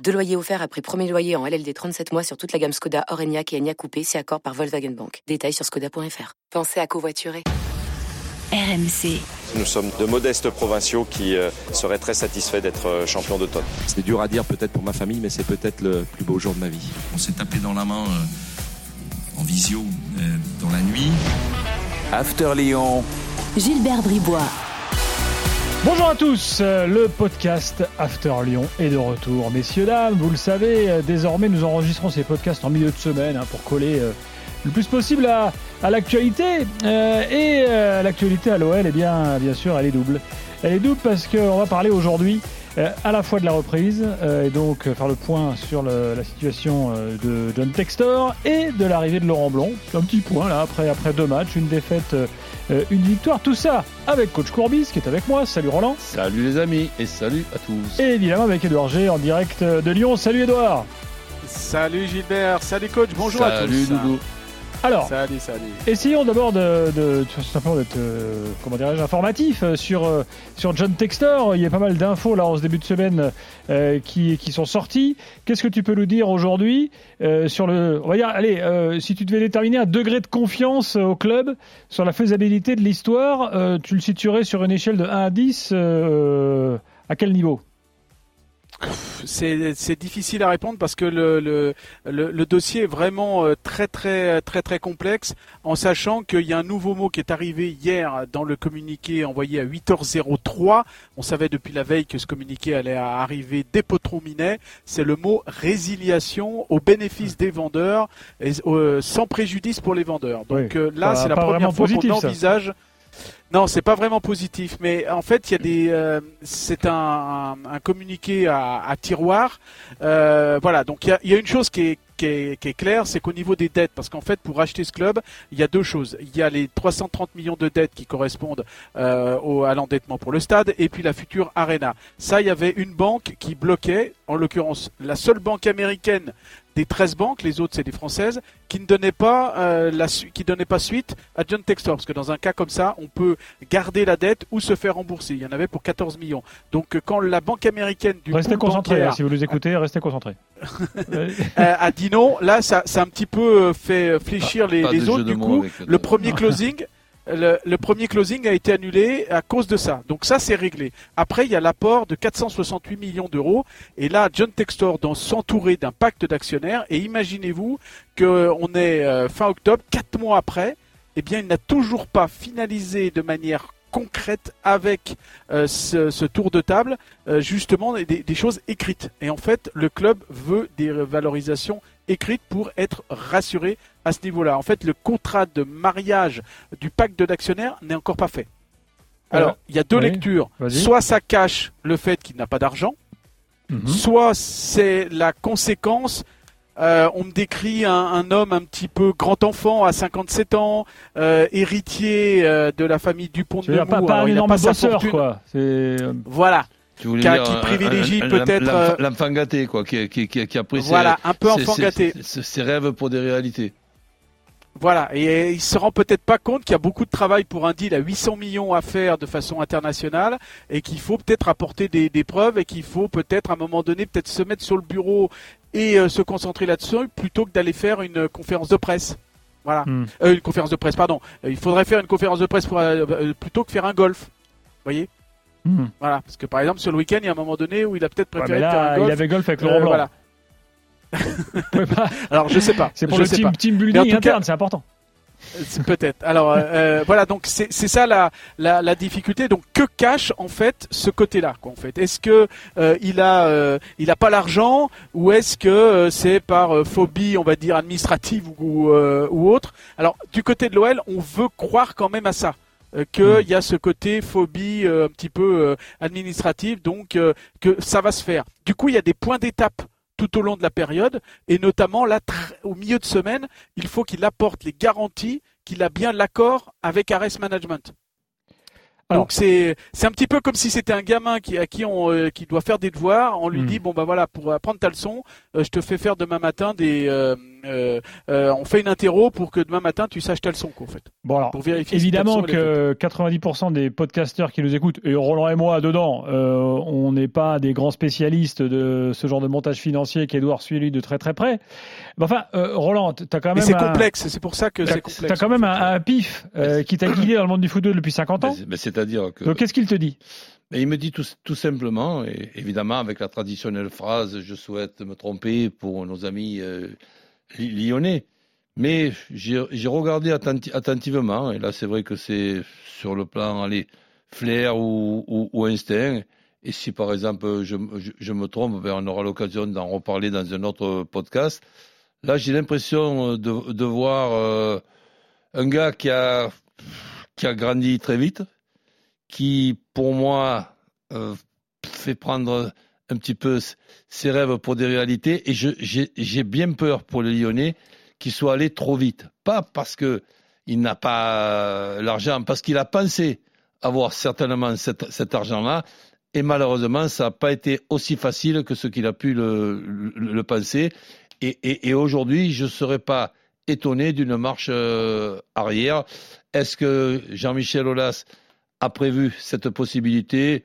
Deux loyers offerts après premier loyer en LLD 37 mois sur toute la gamme Skoda, Orenia et Enya Coupé, si accord par Volkswagen Bank. Détails sur skoda.fr. Pensez à covoiturer. RMC. Nous sommes de modestes provinciaux qui euh, seraient très satisfaits d'être euh, champions d'automne. C'est dur à dire peut-être pour ma famille, mais c'est peut-être le plus beau jour de ma vie. On s'est tapé dans la main euh, en visio dans la nuit. After Lyon. Gilbert Bribois. Bonjour à tous, le podcast After Lyon est de retour. Messieurs, dames, vous le savez, désormais nous enregistrons ces podcasts en milieu de semaine hein, pour coller le plus possible à, l'actualité. Euh, et euh, l'actualité à l'OL, eh bien, bien sûr, elle est double. Elle est double parce qu'on va parler aujourd'hui euh, à la fois de la reprise et donc faire le point sur la situation de John Textor et de l'arrivée de Laurent Blanc. Un petit point là après après deux matchs, une défaite, une victoire, tout ça avec coach Courbis qui est avec moi. Salut Roland. Salut les amis et salut à tous. Et évidemment avec Edouard G en direct de Lyon. Salut Edouard. Salut Gilbert, salut coach, bonjour à tous. Salut Doudou. Alors, salut, salut. essayons d'abord de, de, simplement d'être, euh, comment dirais-je, informatif euh, sur euh, sur John Textor. Il y a pas mal d'infos là en ce début de semaine euh, qui qui sont sorties. Qu'est-ce que tu peux nous dire aujourd'hui euh, sur le, on va dire, allez, si tu devais déterminer un degré de confiance au club sur la faisabilité de l'histoire, tu le situerais sur une échelle de 1 à 10 à quel niveau? C'est difficile à répondre parce que le, le, le, dossier est vraiment euh, très très très très complexe en sachant qu'il y a un nouveau mot qui est arrivé hier dans le communiqué envoyé à 8h03. On savait depuis la veille que ce communiqué allait arriver dès Potrominet. C'est le mot résiliation au bénéfice des vendeurs et, euh, sans préjudice pour les vendeurs. Donc euh, là, c'est la première fois qu'on envisage. Non, c'est pas vraiment positif, mais en fait, il y a des, euh, c'est un, un, communiqué à, tiroir. Euh, voilà, donc il y a, une chose qui est, claire, c'est qu'au niveau des dettes, parce qu'en fait, pour acheter ce club, il y a deux choses. Il y a les 330 millions de dettes qui correspondent euh, à l'endettement pour le stade, et puis la future Arena. Ça, il y avait une banque qui bloquait, en l'occurrence la seule banque américaine des 13 banques, les autres c'est des françaises, qui ne donnaient pas euh, la qui donnaient pas suite à John Textor parce que dans un cas comme ça, on peut garder la dette ou se faire rembourser. Il y en avait pour 14 millions. Donc euh, quand la banque américaine du restez concentré hein, si vous nous écoutez, restez concentré. euh, a dit non, là ça, ça a un petit peu fait fléchir les, les autres. Du coup, le premier closing le, premier closing a été annulé à cause de ça. Donc ça, c'est réglé. Après, il y a l'apport de 468 millions d'euros. Et là, John Textor doit s'entourer d'un pacte d'actionnaires. Et imaginez-vous qu'on est euh, fin octobre, quatre mois après, eh bien, il n'a toujours pas finalisé de manière concrète avec euh, ce, tour de table, euh, justement des, des, choses écrites. Et en fait, le club veut des valorisations écrites pour être rassuré à ce niveau-là. En fait, le contrat de mariage du pacte de l'actionnaire n'est encore pas fait. Alors, il y a deux lectures. Soit ça cache le fait qu'il n'a pas d'argent, mhm. soit c'est la conséquence. Euh, on me décrit un, homme un petit peu grand enfant à 57 ans, euh, héritier euh, de la famille Dupont de Nemours. Pas, pas un énorme bosseur, quoi. Voilà. qui, qui privilégie peut-être l'enfant gâté quoi qui, qui, qui, a pris voilà un peu enfant gâté ses rêves pour des réalités voilà, et il se rend peut-être pas compte qu'il y a beaucoup de travail pour un deal à 800 millions à faire de façon internationale et qu'il faut peut-être apporter des, preuves et qu'il faut peut-être à un moment donné peut-être se mettre sur le bureau et euh, se concentrer là-dessus plutôt que d'aller faire une conférence de presse. Voilà, hmm. euh, une conférence de presse, pardon. Euh, il faudrait faire une conférence de presse plutôt que faire un golf. Vous voyez? Hmm. Voilà, parce que par exemple sur le week-end, il y a un moment donné où il a peut-être préféré faire un golf. Il avait golf avec Laurent Blanc. Voilà. Alors je sais pas. C'est pour le team, team, building interne, c'est important. Peut-être. Alors euh, euh voilà, donc c'est ça la, la, la, difficulté. Donc que cache en fait ce côté-là En fait, est-ce que euh, il a euh, il a pas l'argent ou est-ce que c'est par phobie, on va dire administrative ou, ou autre? Alors du côté de l'OL, on veut croire quand même à ça qu'il hmm. y a ce côté phobie un petit peu administrative, donc que ça va se faire. Du coup, il y a des points d'étape tout au long de la période, et notamment là, au milieu de semaine, il faut qu'il apporte les garanties qu'il a bien l'accord avec Ares Management. Alors- Donc c'est c'est un petit peu comme si c'était un gamin qui à qui on euh, qui doit faire des devoirs. On lui Hmm. dit bon bah voilà pour apprendre ta leçon, euh, je te fais faire demain matin des euh, euh, euh, on fait une interro pour que demain matin tu saches ta leçon quoi en fait. Bon alors, Pour vérifier évidemment que 90% des podcasteurs qui nous écoutent, et Roland et moi dedans, euh, on n'est pas des grands spécialistes de ce genre de montage financier qu'Edouard suit lui de très très près. Mais enfin, euh, Roland, t'as quand Mais même c'est un- complexe, c'est pour ça que T'as c'est complexe. t'as quand même un, un pif euh, qui t'a guidé dans le monde du football depuis 50 ans. Mais- mais c'est-à-dire que. Donc qu'est-ce qu'il te dit? Il me dit tout, tout simplement, et évidemment avec la traditionnelle phrase Je souhaite me tromper pour nos amis euh, lyonnais. Mais j'ai regardé attenti- attentivement, et là c'est vrai que c'est sur le plan allez, flair ou, ou, instinct. Et si par exemple je, me trompe, ben, on aura l'occasion d'en reparler dans un autre podcast. Là j'ai l'impression de, de voir euh, un gars qui a, qui a grandi très vite, qui, pour moi, euh, fait prendre un petit peu ses rêves pour des réalités. Et j'ai bien peur pour le Lyonnais qu'il soit allé trop vite. Pas parce que il n'a pas l'argent, parce qu'il a pensé avoir certainement cet, argent-là. Et malheureusement, ça n'a pas été aussi facile que ce qu'il a pu le, penser. Et aujourd'hui, je ne serais pas étonné d'une marche euh, arrière. Est-ce que Jean-Michel Aulas a prévu cette possibilité?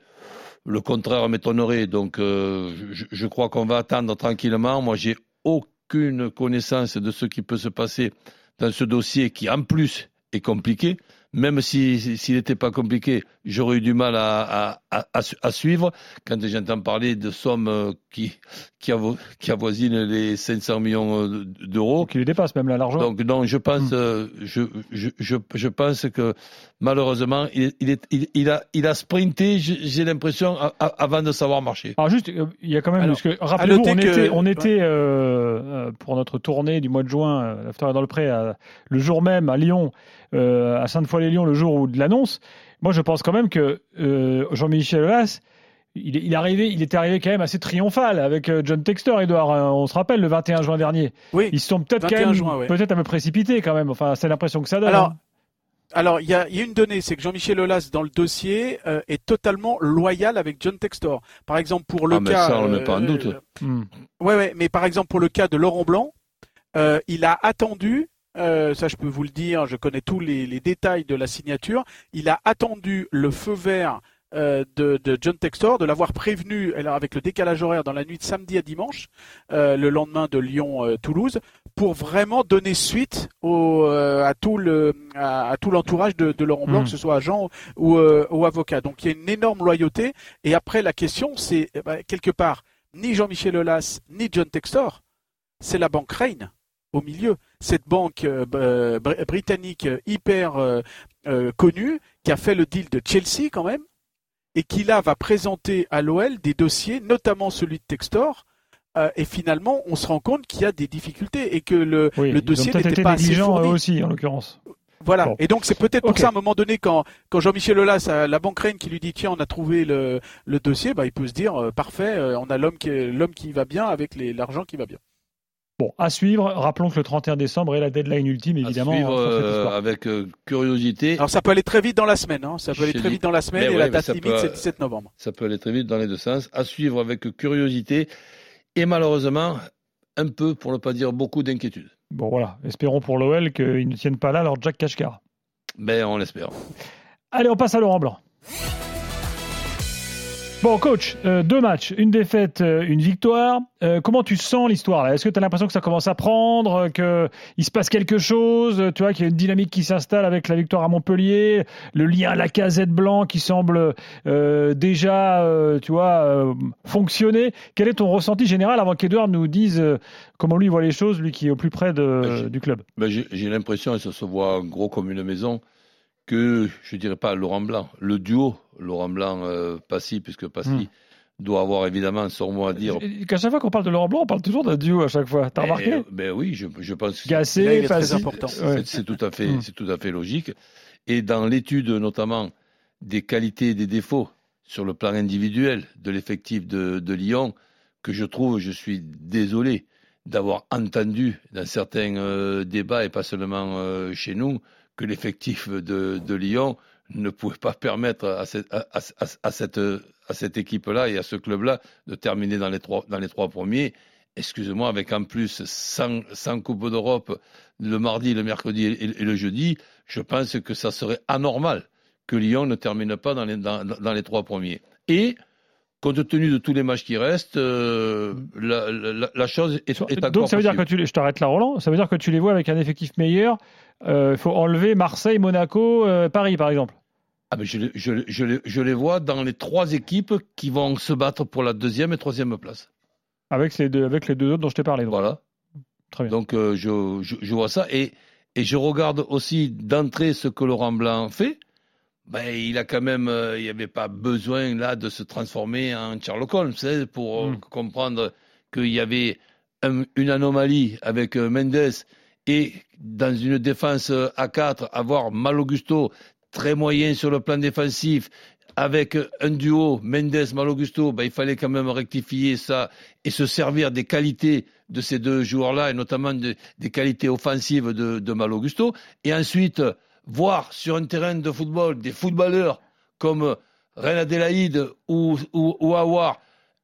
Le contraire m'étonnerait. Donc, euh, je, crois qu'on va attendre tranquillement. Moi, j'ai aucune connaissance de ce qui peut se passer dans ce dossier qui, en plus, est compliqué. Même si s'il n'était pas compliqué, j'aurais eu du mal à, à, à suivre. Quand j'entends parler de sommes euh, qui, qui, avo- qui avoisinent les 500 millions euh, d'euros, Qui les dépasse même là largement. donc non, je pense, Hmm. euh, je, je, je, je pense que malheureusement, il, il, est, il, il a, il a sprinté. J'ai l'impression avant de savoir marcher. Alors juste, euh, il y a quand même, Alors, parce que rappelez-vous, on que- était, on était euh, pour notre tournée du mois de juin, l'After dans le Pré, à- le jour même à Lyon, euh, à Sainte-Foy-les-Lyons, le jour où de l'annonce. Moi, je pense quand même que euh, Jean-Michel Aulas, il, est- il, est arrivé, il était arrivé quand même assez triomphal avec euh, John Textor, Edouard. hein, on se rappelle le 21 juin dernier. Oui. Ils se sont peut-être quand 21 même, juin, ouais. peut-être un peu précipités quand même. Enfin, c'est l'impression que ça donne. Alors, hein. Alors, il y a, il y a une donnée, c'est que Jean-Michel Aulas, dans le dossier, euh, est totalement loyal avec John Textor. Par exemple, pour le Ah, mais cas... ça, on met pas en doute. Ouais, ouais, mais par exemple, pour le cas de Laurent Blanc, euh, il a attendu, euh, ça je peux vous le dire, je connais tous les, les détails de la signature, il a attendu le feu vert euh, de, de John Textor, de l'avoir prévenu alors, avec le décalage horaire dans la nuit de samedi à dimanche, euh, le lendemain de Lyon-Toulouse, pour vraiment donner suite au, euh, à tout le à, à tout l'entourage de, de Laurent Blanc, Mm. que ce soit agent ou, euh, ou avocat. Donc il y a une énorme loyauté. Et après la question, c'est eh ben, quelque part ni Jean-Michel Aulas ni John Textor, c'est la banque Reine au milieu. Cette banque euh, br- britannique euh, hyper euh, euh, connue qui a fait le deal de Chelsea quand même et qui là va présenter à l'OL des dossiers, notamment celui de Textor. euh, et finalement, on se rend compte qu'il y a des difficultés et que le, Oui, dossier n'était pas assez fourni. aussi, en l'occurrence. Voilà. Bon. Et donc c'est peut-être pour ça à un moment donné quand quand Jean-Michel Aulas a la banque Reine qui lui dit tiens on a trouvé le, le dossier, bah il peut se dire euh, parfait, euh, on a l'homme qui l'homme qui va bien avec l'argent qui va bien. Bon, à suivre. Rappelons que le 31 décembre est la deadline ultime, À évidemment. suivre sur cette euh, avec euh, curiosité. Alors ça peut aller très vite dans la semaine, hein. ça peut aller très vite dans la semaine Mais et ouais, la date limite c'est le 17 novembre. Ça peut aller très vite dans les deux sens. À suivre avec curiosité et malheureusement un peu, pour ne pas dire beaucoup, d'inquiétude. Bon, voilà. Espérons pour l'OL qu'ils ne tiennent pas là leur Jack Kashkar. Ben, on l'espère. Allez, on passe à Laurent Blanc. Bon, coach, euh, deux matchs, une défaite, euh, une victoire. Euh, comment tu sens l'histoire là? Est-ce que tu as l'impression que ça commence à prendre, qu'il se passe quelque chose? Tu vois, qu'il y a une dynamique qui s'installe avec la victoire à Montpellier, le lien à la casette blanc qui semble déjà, tu vois, fonctionner. Quel est ton ressenti général avant qu'Edouard nous dise comment lui voit les choses, lui qui est au plus près de- j'ai- du club? j'ai j'ai l'impression, et ça se voit gros comme une maison, que je dirais pas Laurent Blanc, le duo Laurent Blanc euh, Passy, puisque Passy Hmm. doit avoir évidemment son mot à dire. Qu'à chaque fois qu'on parle de Laurent Blanc, on parle toujours d'un duo à chaque fois. T'as Eh, remarqué? Ben oui, je, je pense que Gassé, Là, il est très Passy. important. C'est c'est tout à fait, Hmm. c'est tout à fait logique. Et dans l'étude notamment des qualités et des défauts sur le plan individuel de l'effectif de, de Lyon, que je trouve, je suis désolé d'avoir entendu dans certains euh, débats et pas seulement euh, chez nous, que l'effectif de, Lyon ne pouvait pas permettre à cette, équipe-là et à ce club-là de terminer dans les trois, premiers. Excusez-moi, avec en plus 100, 100 Coupes d'Europe le mardi, le mercredi et, le jeudi, je pense que ça serait anormal que Lyon ne termine pas dans les, dans les trois premiers. Et compte tenu de tous les matchs qui restent, euh, la, la, la, chose est, est Donc ça veut dire que tu, je t'arrête là, Roland. Ça veut dire que tu les vois avec un effectif meilleur. Il euh, faut enlever Marseille, Monaco, euh, Paris, par exemple. Ah ben je, je, je, je, les vois dans les trois équipes qui vont se battre pour la deuxième et troisième place. Avec les deux, avec les deux autres dont je t'ai parlé. Donc. Voilà. Très bien. Donc je, vois ça et, et je regarde aussi d'entrée ce que Laurent Blanc fait. Ben, il a quand même, euh, il n'y avait pas besoin là de se transformer en Sherlock Holmes hein, pour mm. comprendre qu'il y avait un, une anomalie avec euh, Mendes et dans une défense à 4 avoir Mal Augusto très moyen sur le plan défensif avec un duo Mendes-Mal Augusto, ben, il fallait quand même rectifier ça et se servir des qualités de ces deux joueurs-là et notamment de, des qualités offensives de, de Mal Augusto et ensuite voir sur un terrain de football des footballeurs comme Reine Adélaïde ou, ou, ou Awar,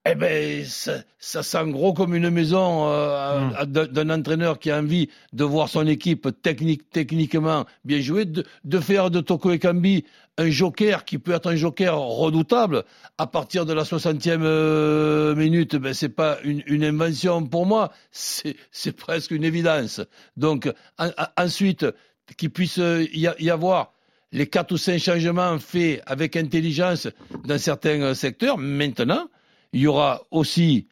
eh ben, ça, ça, sent gros comme une maison euh, mm. d'un entraîneur qui a envie de voir son équipe technique, techniquement bien jouer, de, de faire de Toko Ekambi un joker qui peut être un joker redoutable à partir de la 60e euh, minute. Ben, c'est pas une, une, invention pour moi, c'est presque une évidence. Donc, en, ensuite, qu'il puisse y, y avoir les quatre ou cinq changements faits avec intelligence dans certains secteurs. Maintenant, il y aura aussi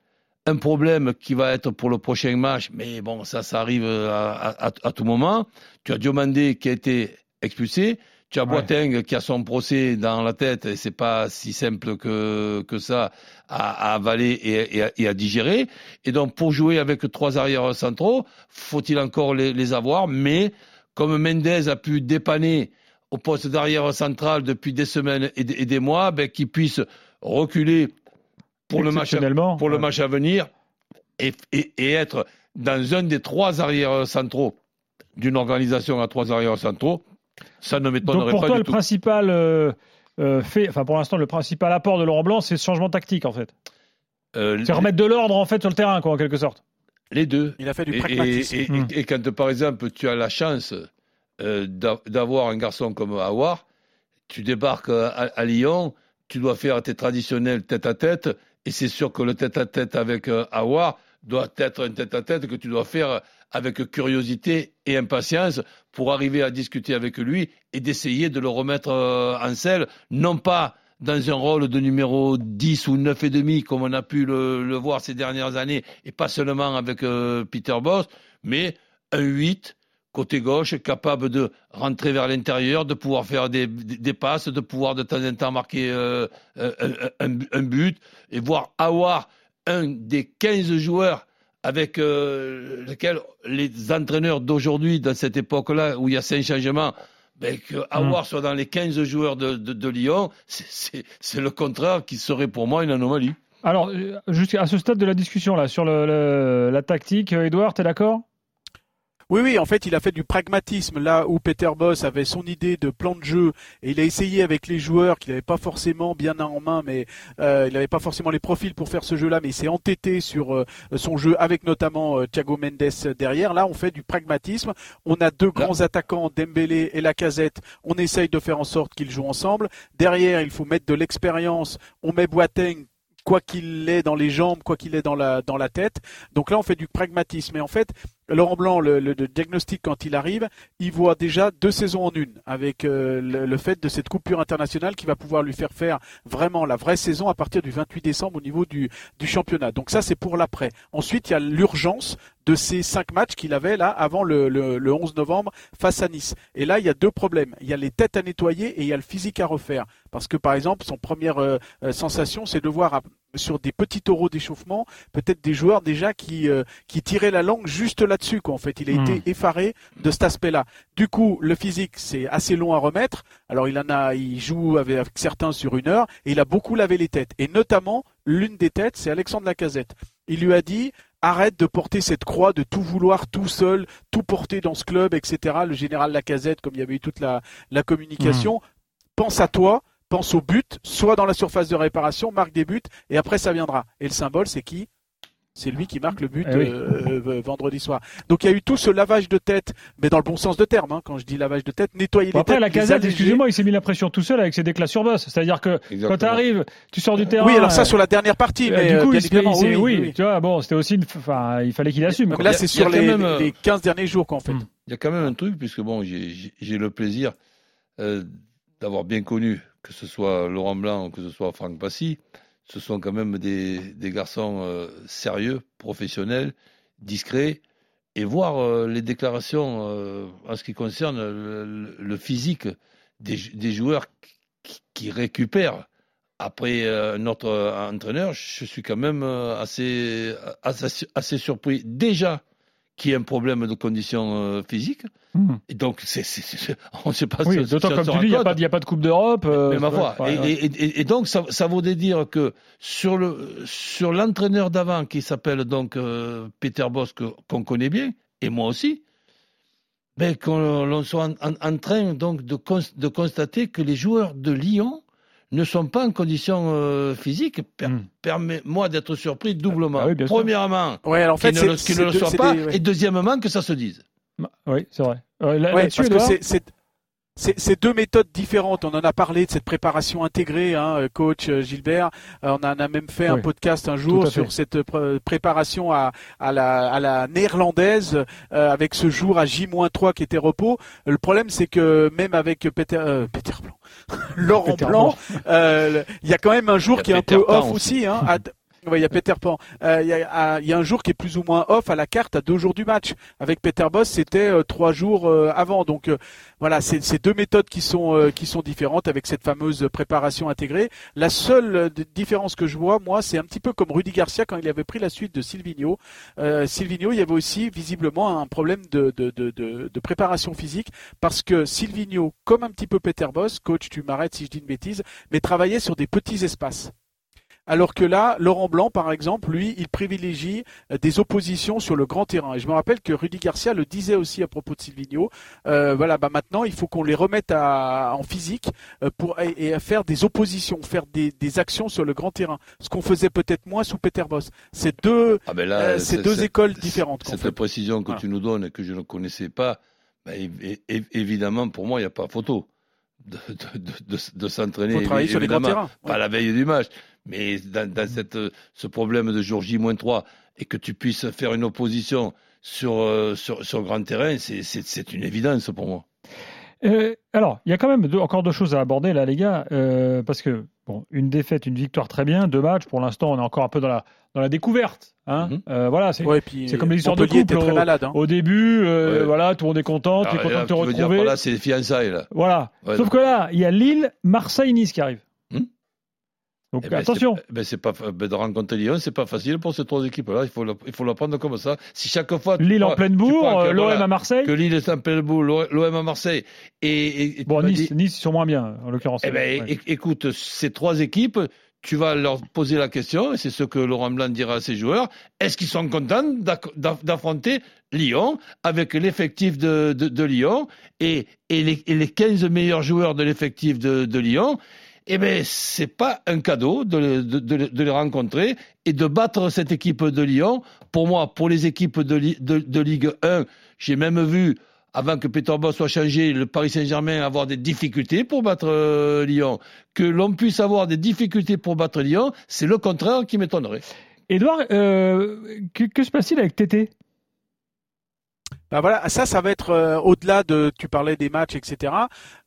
un problème qui va être pour le prochain match, mais bon, ça, ça arrive à, à, à tout moment. Tu as Diomandé qui a été expulsé. Tu as Boateng ouais. qui a son procès dans la tête et c'est pas si simple que, que ça à, à avaler et, et, à, et, à, digérer. Et donc, pour jouer avec trois arrières centraux, faut-il encore les, les avoir, mais comme Mendes a pu dépanner au poste d'arrière central depuis des semaines et des, et des mois, ben, qu'il puisse reculer pour, le match, à, pour le match à venir et, et, être dans un des trois arrières centraux d'une organisation à trois arrières centraux, ça ne m'étonnerait pas pour toi, du le tout. principal euh, euh, fait, enfin pour l'instant, le principal apport de Laurent Blanc, c'est ce changement tactique en fait. Euh, c'est remettre de l'ordre en fait sur le terrain, quoi, en quelque sorte. Les deux. Il a fait du et, pragmatisme. Et, et, mmh. et, quand par exemple tu as la chance euh, d'avoir un garçon comme Awar, tu débarques à, à, Lyon, tu dois faire tes traditionnels tête à tête, et c'est sûr que le tête à tête avec euh, Awar doit être un tête à tête que tu dois faire avec curiosité et impatience pour arriver à discuter avec lui et d'essayer de le remettre euh, en selle, non pas dans un rôle de numéro 10 ou 9 et demi comme on a pu le, voir ces dernières années et pas seulement avec euh, Peter Boss, mais un 8 côté gauche capable de rentrer vers l'intérieur, de pouvoir faire des, passes, de pouvoir de temps en temps marquer euh, un, but et voir avoir un des 15 joueurs avec euh, lesquels les entraîneurs d'aujourd'hui, dans cette époque-là où il y a cinq changements, ben, que mmh. soit dans les 15 joueurs de, de, de Lyon, c'est le contraire qui serait pour moi une anomalie. Alors, jusqu'à ce stade de la discussion là sur le, le, la tactique, Edouard, tu es d'accord? Oui, oui, en fait, il a fait du pragmatisme là où Peter Boss avait son idée de plan de jeu et il a essayé avec les joueurs qu'il n'avait pas forcément bien en main, mais euh, il n'avait pas forcément les profils pour faire ce jeu-là, mais il s'est entêté sur euh, son jeu avec notamment euh, Thiago Mendes derrière. Là, on fait du pragmatisme. On a deux grands là. attaquants, Dembélé et Lacazette. On essaye de faire en sorte qu'ils jouent ensemble. Derrière, il faut mettre de l'expérience. On met Boateng quoi qu'il ait dans les jambes, quoi qu'il ait dans la, dans la tête. Donc là, on fait du pragmatisme. Et en fait, Laurent Blanc, le, diagnostic quand il arrive, il voit déjà deux saisons en une, avec euh, le, fait de cette coupure internationale qui va pouvoir lui faire faire vraiment la vraie saison à partir du 28 décembre au niveau du, championnat. Donc ça, c'est pour l'après. Ensuite, il y a l'urgence de ces cinq matchs qu'il avait là avant le, le, le 11 novembre face à Nice. Et là, il y a deux problèmes. Il y a les têtes à nettoyer et il y a le physique à refaire. Parce que par exemple, son première euh, sensation, c'est de voir à, sur des petits taureaux d'échauffement, peut-être des joueurs déjà qui, euh, qui tiraient la langue juste là-dessus. En fait, il a mmh. été effaré de cet aspect-là. Du coup, le physique, c'est assez long à remettre. Alors, il en a, il joue avec, avec, certains sur une heure et il a beaucoup lavé les têtes. Et notamment, l'une des têtes, c'est Alexandre Lacazette. Il lui a dit, arrête de porter cette croix, de tout vouloir tout seul, tout porter dans ce club, etc. Le général Lacazette, comme il y avait eu toute la, la communication, pense à toi, pense au but, soit dans la surface de réparation, marque des buts, et après ça viendra. Et le symbole, c'est qui? C'est lui qui marque le but Eh oui. euh, euh, vendredi soir. Donc il y a eu tout ce lavage de tête, mais dans le bon sens de terme. hein, quand je dis lavage de tête, nettoyer Bon, les après, têtes. la les casette, excusez-moi, il s'est mis la pression tout seul avec ses déclats sur boss. C'est-à-dire que quand tu arrives, tu sors du terrain. Oui, alors ça euh, sur la dernière partie, euh, mais du euh, coup, bien il évidemment, il oui, oui, oui, oui. tu vois, bon, c'était aussi, enfin, il fallait qu'il assume. Mais quoi. là, c'est sur les, même, euh, les 15 derniers jours qu'en fait. Il y a quand même un truc, puisque bon, j'ai- le plaisir euh, d'avoir bien connu, que ce soit Laurent Blanc ou que ce soit Franck Passy, ce sont quand même des, garçons euh, sérieux, professionnels, discrets, et voir euh, les déclarations euh, en ce qui concerne le, physique des, joueurs qui, récupèrent après notre entraîneur, je suis quand même assez, assez surpris. Déjà qu'il y ait un problème de conditions euh, physiques. Hmm. Et donc, c'est, on ne sait pas Oui, si- d'autant comme tu dis, il n'y a, pas- a de Coupe d'Europe. euh, Mais ma foi. ouais, et, ouais. et- et- et donc, ça, ça voudrait dire que sur, le, sur l'entraîneur d'avant, qui s'appelle donc euh, Peter que- qu'on connaît bien, et moi aussi, ben, qu'on soit en, en- en train donc de, cons- de constater que les joueurs de Lyon ne sont pas en condition euh, physique. Per- Hmm. Permets-moi d'être surpris doublement. Ah oui. Premièrement, Ouais, alors en fait, qu'ils ne, le- ne soient pas, des- ouais. et deuxièmement, que ça se dise. Bah, Oui, c'est vrai. Euh, là- Ouais, là-dessus, parce que Edouard c'est- c'est deux méthodes différentes. On en a parlé de cette préparation intégrée, hein, euh, coach euh, Gilbert. Euh, on en a même fait un podcast un jour sur cette pr- préparation à, à, la, à la néerlandaise euh, avec ce jour à J-3 qui était repos. Le problème, c'est que même avec Peter, euh, Peter Blanc, Laurent Peter Blanc, euh, il y a quand même un jour qui est un Peter peu off aussi. aussi. Hein, il y a Peter Pan. Euh, Il y, a, un jour qui est plus ou moins off à la carte à deux jours du match. Avec Peter Boss, c'était euh, trois jours euh, avant. Donc voilà, c'est deux méthodes qui sont différentes avec cette fameuse préparation intégrée. La seule différence que je vois, moi, c'est un petit peu comme Rudy Garcia quand il avait pris la suite de Silvino. Silvino, il y avait aussi visiblement un problème de préparation physique parce que Silvino, comme un petit peu Peter Boss, coach, tu m'arrêtes si je dis une bêtise, mais travaillait sur des petits espaces. Alors que là, Laurent Blanc, par exemple, lui, il privilégie euh, des oppositions sur le grand terrain. Et je me rappelle que Rudy Garcia le disait aussi à propos de Silvino. Euh, voilà, bah maintenant, il faut qu'on les remette à, en physique euh, pour et, et à faire des oppositions, faire des, des actions sur le grand terrain. Ce qu'on faisait peut-être moins sous Peter Boss. C'est deux, Ah ben là, euh, c'est c'est- deux c'est- écoles différentes. Cette fait. précision que Voilà. tu nous donnes et que je ne connaissais pas, ben, évidemment, pour moi, il n'y a pas photo de, de, de, de, de s'entraîner. faut travailler sur les grands évidemment, terrains. Pas la veille du match, mais dans, dans cette, ce problème de jour J-3 et que tu puisses faire une opposition sur, euh, sur, sur grand terrain, c'est- c'est c'est une évidence pour moi. Euh, alors, il y a quand même deux- encore deux choses à aborder là, les gars, euh, parce que bon, une défaite, une victoire, très bien. Deux matchs, pour l'instant, on est encore un peu dans la dans la découverte. Hein Mhm. Euh, voilà, c'est Ouais, comme les histoires de couple. très malade. Hein. Au début, euh, Ouais. voilà, tout le monde est content, tu es content là, de te dire retrouver. par là, c'est les fiançailles, là. Voilà. Ouais, Sauf que là, il y a Lille, Marseille, Nice qui arrivent. Donc Eh ben, attention. c'est- Ben, c'est pas, ben, de rencontrer Lyon, c'est pas facile pour ces trois équipes-là. Il faut le, il faut le prendre comme ça. Si chaque fois. Lille en pleine bourre, euh, l'OM voilà, à Marseille. Que Lille est en pleine bourre, l'OM à Marseille. Et, et- et Bon, Nice, dit- Nice, ils sont moins bien, en l'occurrence. eh ben, Ouais. écoute, ces trois équipes, tu vas leur poser la question, et c'est ce que Laurent Blanc dira à ses joueurs. Est-ce qu'ils sont contents d'affronter Lyon avec l'effectif de, de, de Lyon et, et, les, et les 15 meilleurs joueurs de l'effectif de, de Lyon eh ben, c'est pas un cadeau de, les- rencontrer et de battre cette équipe de Lyon. Pour moi, pour les équipes de, Li- de, de Ligue 1, j'ai même vu, avant que Peter Boss soit changé, le Paris Saint-Germain avoir des difficultés pour battre euh, Lyon. Que l'on puisse avoir des difficultés pour battre Lyon, c'est le contraire qui m'étonnerait. Edouard, euh, que, que se passe-t-il avec Tété? Bah voilà, ça, ça va être euh, au-delà de. Tu parlais des matchs, etc.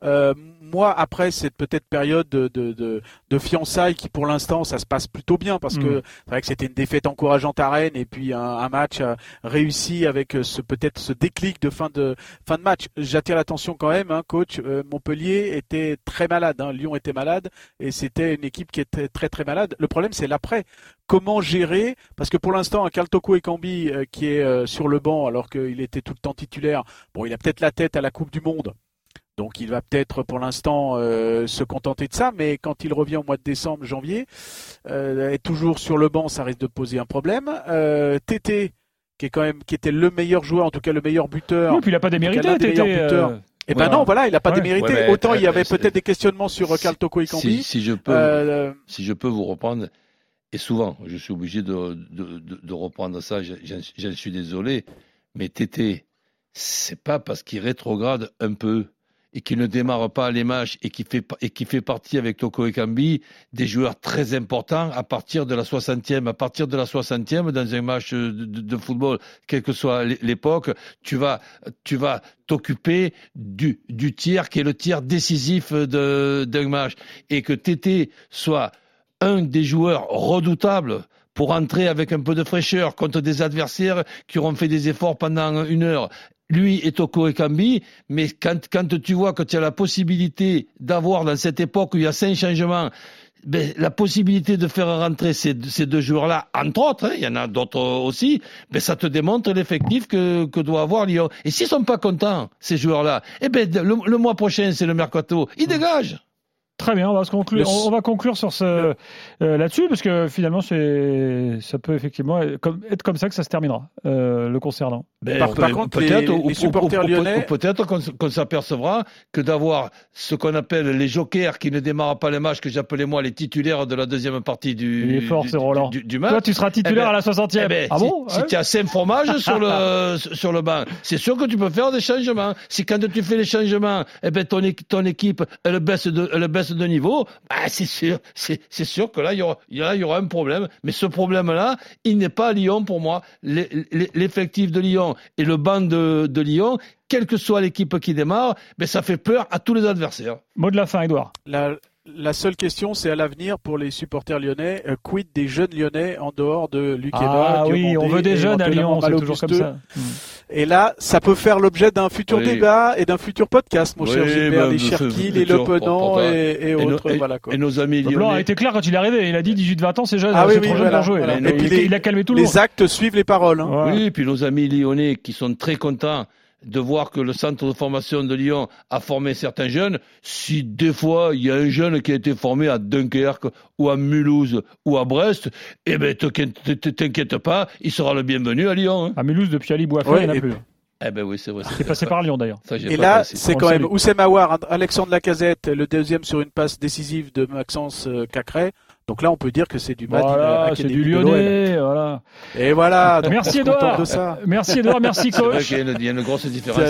Euh, moi, après cette peut-être période de, de, de, de fiançailles qui, pour l'instant, ça se passe plutôt bien parce que Mm. c'est vrai que c'était une défaite encourageante à Rennes et puis un, un match euh, réussi avec euh, ce peut-être ce déclic de fin de fin de match. J'attire l'attention quand même, hein, coach. euh, Montpellier était très malade, hein, Lyon était malade et c'était une équipe qui était très très malade. Le problème, c'est l'après. Comment gérer Parce que pour l'instant, un Kaltoko Ekambi euh, qui est euh, sur le banc alors qu'il était tout le temps titulaire. Bon, il a peut-être la tête à la Coupe du Monde. Donc il va peut-être pour l'instant euh, se contenter de ça, mais quand il revient au mois de décembre, janvier, euh, être toujours sur le banc, ça risque de poser un problème. Euh, Tété, qui est quand même qui était le meilleur joueur, en tout cas le meilleur buteur. Oui, puis il n'a pas démérité, Tété. euh, Eh ben Ouais. non, voilà, il n'a pas Ouais. démérité. Ouais, Autant il y euh, avait peut-être des questionnements sur euh, Karl Toko et Cambi. Si, si je peux, Euh, si je peux vous reprendre, et souvent, je suis obligé de, reprendre ça, j'en- suis désolé, mais Tété, c'est pas parce qu'il rétrograde un peu et qu'il ne démarre pas les matchs et qui fait, et fait partie avec Toko et Kambi des joueurs très importants à partir de la 60e. À partir de la 60e, dans un match de, football, quelle que soit l'é- l'époque, tu vas, tu vas t'occuper du, du tir qui est le tir décisif d'un match. Et que Tété soit un des joueurs redoutables pour entrer avec un peu de fraîcheur contre des adversaires qui auront fait des efforts pendant une heure. Lui et Toko Ekambi, mais quand, quand tu vois que tu as la possibilité d'avoir dans cette époque où il y a cinq changements, ben, la possibilité de faire rentrer ces, ces deux joueurs-là, entre autres, hein, il y en a d'autres aussi, ben, ça te démontre l'effectif que, que doit avoir Lyon. Et s'ils sont pas contents, ces joueurs-là, eh ben, le, le mois prochain, c'est le mercato, ils dégagent. Très bien, on va, se conclure, Le- on, on va conclure sur ce euh, là-dessus parce que finalement c'est ça peut effectivement être comme, être comme ça que ça se terminera euh, le concernant. Par- par contre, peut-être, les supporters lyonnais- peut-être qu'on s'apercevra que d'avoir ce qu'on appelle les jokers qui ne démarrent pas les matchs, que j'appelais moi les titulaires de la deuxième partie du, Il est fort, du, Roland. du, du Toi match. tu seras titulaire Eh ben, à la 60e. Eh ben, ah si, bon si Ouais. tu as cinq fromages sur le, sur le banc, c'est sûr que tu peux faire des changements. Si quand tu fais les changements, eh ben, ton, ton équipe, elle baisse de, elle baisse de niveau, bah, c'est sûr, c'est, c'est sûr que là, il y aura, là, il y aura un problème. Mais ce problème-là, il n'est pas à Lyon pour moi. L'effectif de Lyon et le banc de, de Lyon, quelle que soit l'équipe qui démarre, ben, ça fait peur à tous les adversaires. Mot de la fin, Edouard. La, la seule question, c'est à l'avenir pour les supporters lyonnais. euh, quid des jeunes lyonnais en dehors de Lukeba Ah oui, on veut des jeunes à Lyon, c'est toujours comme ça. Et là, ça peut faire l'objet d'un futur Oui. débat et d'un futur podcast, mon Oui, cher Gilbert, ben, les Cherki, les je- Le Penant pour- pour- et, et et nos- autres. et- voilà, quoi. Et nos amis Blanc a lyonnais. été clair quand il est arrivé. Il a dit 18-20 ans, c'est jeune, Ah c'est oui, trop oui, jeune voilà, pour jouer. voilà. Il, Et puis il- les- il a calmé tout le monde. Les actes suivent les paroles. hein. Voilà. Oui, puis nos amis lyonnais qui sont très contents de voir que le centre de formation de Lyon a formé certains jeunes. Si des fois il y a un jeune qui a été formé à Dunkerque ou à Mulhouse ou à Brest, eh ben t'inquiète t'inquiète pas, il sera le bienvenu à Lyon. hein. À Mulhouse, depuis Ali Bouafé, Ouais, il n'y en a plus. Eh ben oui, c'est vrai. Il est passé par Lyon d'ailleurs. Et pas là, c'est quand même. Oussem Aouar, Alexandre Lacazette, le deuxième sur une passe décisive de Maxence euh, Cacré. Donc là, on peut dire que c'est du Made in Voilà, c'est Academy du. Lyonnais. Voilà. Et voilà. donc Merci Edouard. de ça. Merci Edouard, merci C'est vrai coach. qu'il y a une, il y a une grosse différence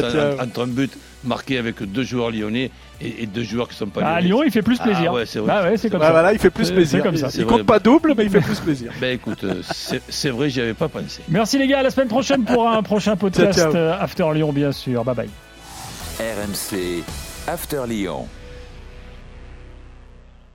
entre un but marqué avec deux joueurs lyonnais et, et deux joueurs qui sont pas À lyonnais. Lyon, il fait plus Ah plaisir. ouais, c'est vrai. Ah ouais, c'est comme Bah ça. voilà, il fait plus C'est- plaisir. c'est comme ça. Il C'est compte vrai. pas double, mais il fait plus plaisir. Ben écoute, euh, c'est c'est vrai, j'y avais pas pensé. Merci les gars, à la semaine prochaine pour un prochain podcast Ciao, ciao. euh, After Lyon, bien sûr. Bye bye. RMC After Lyon.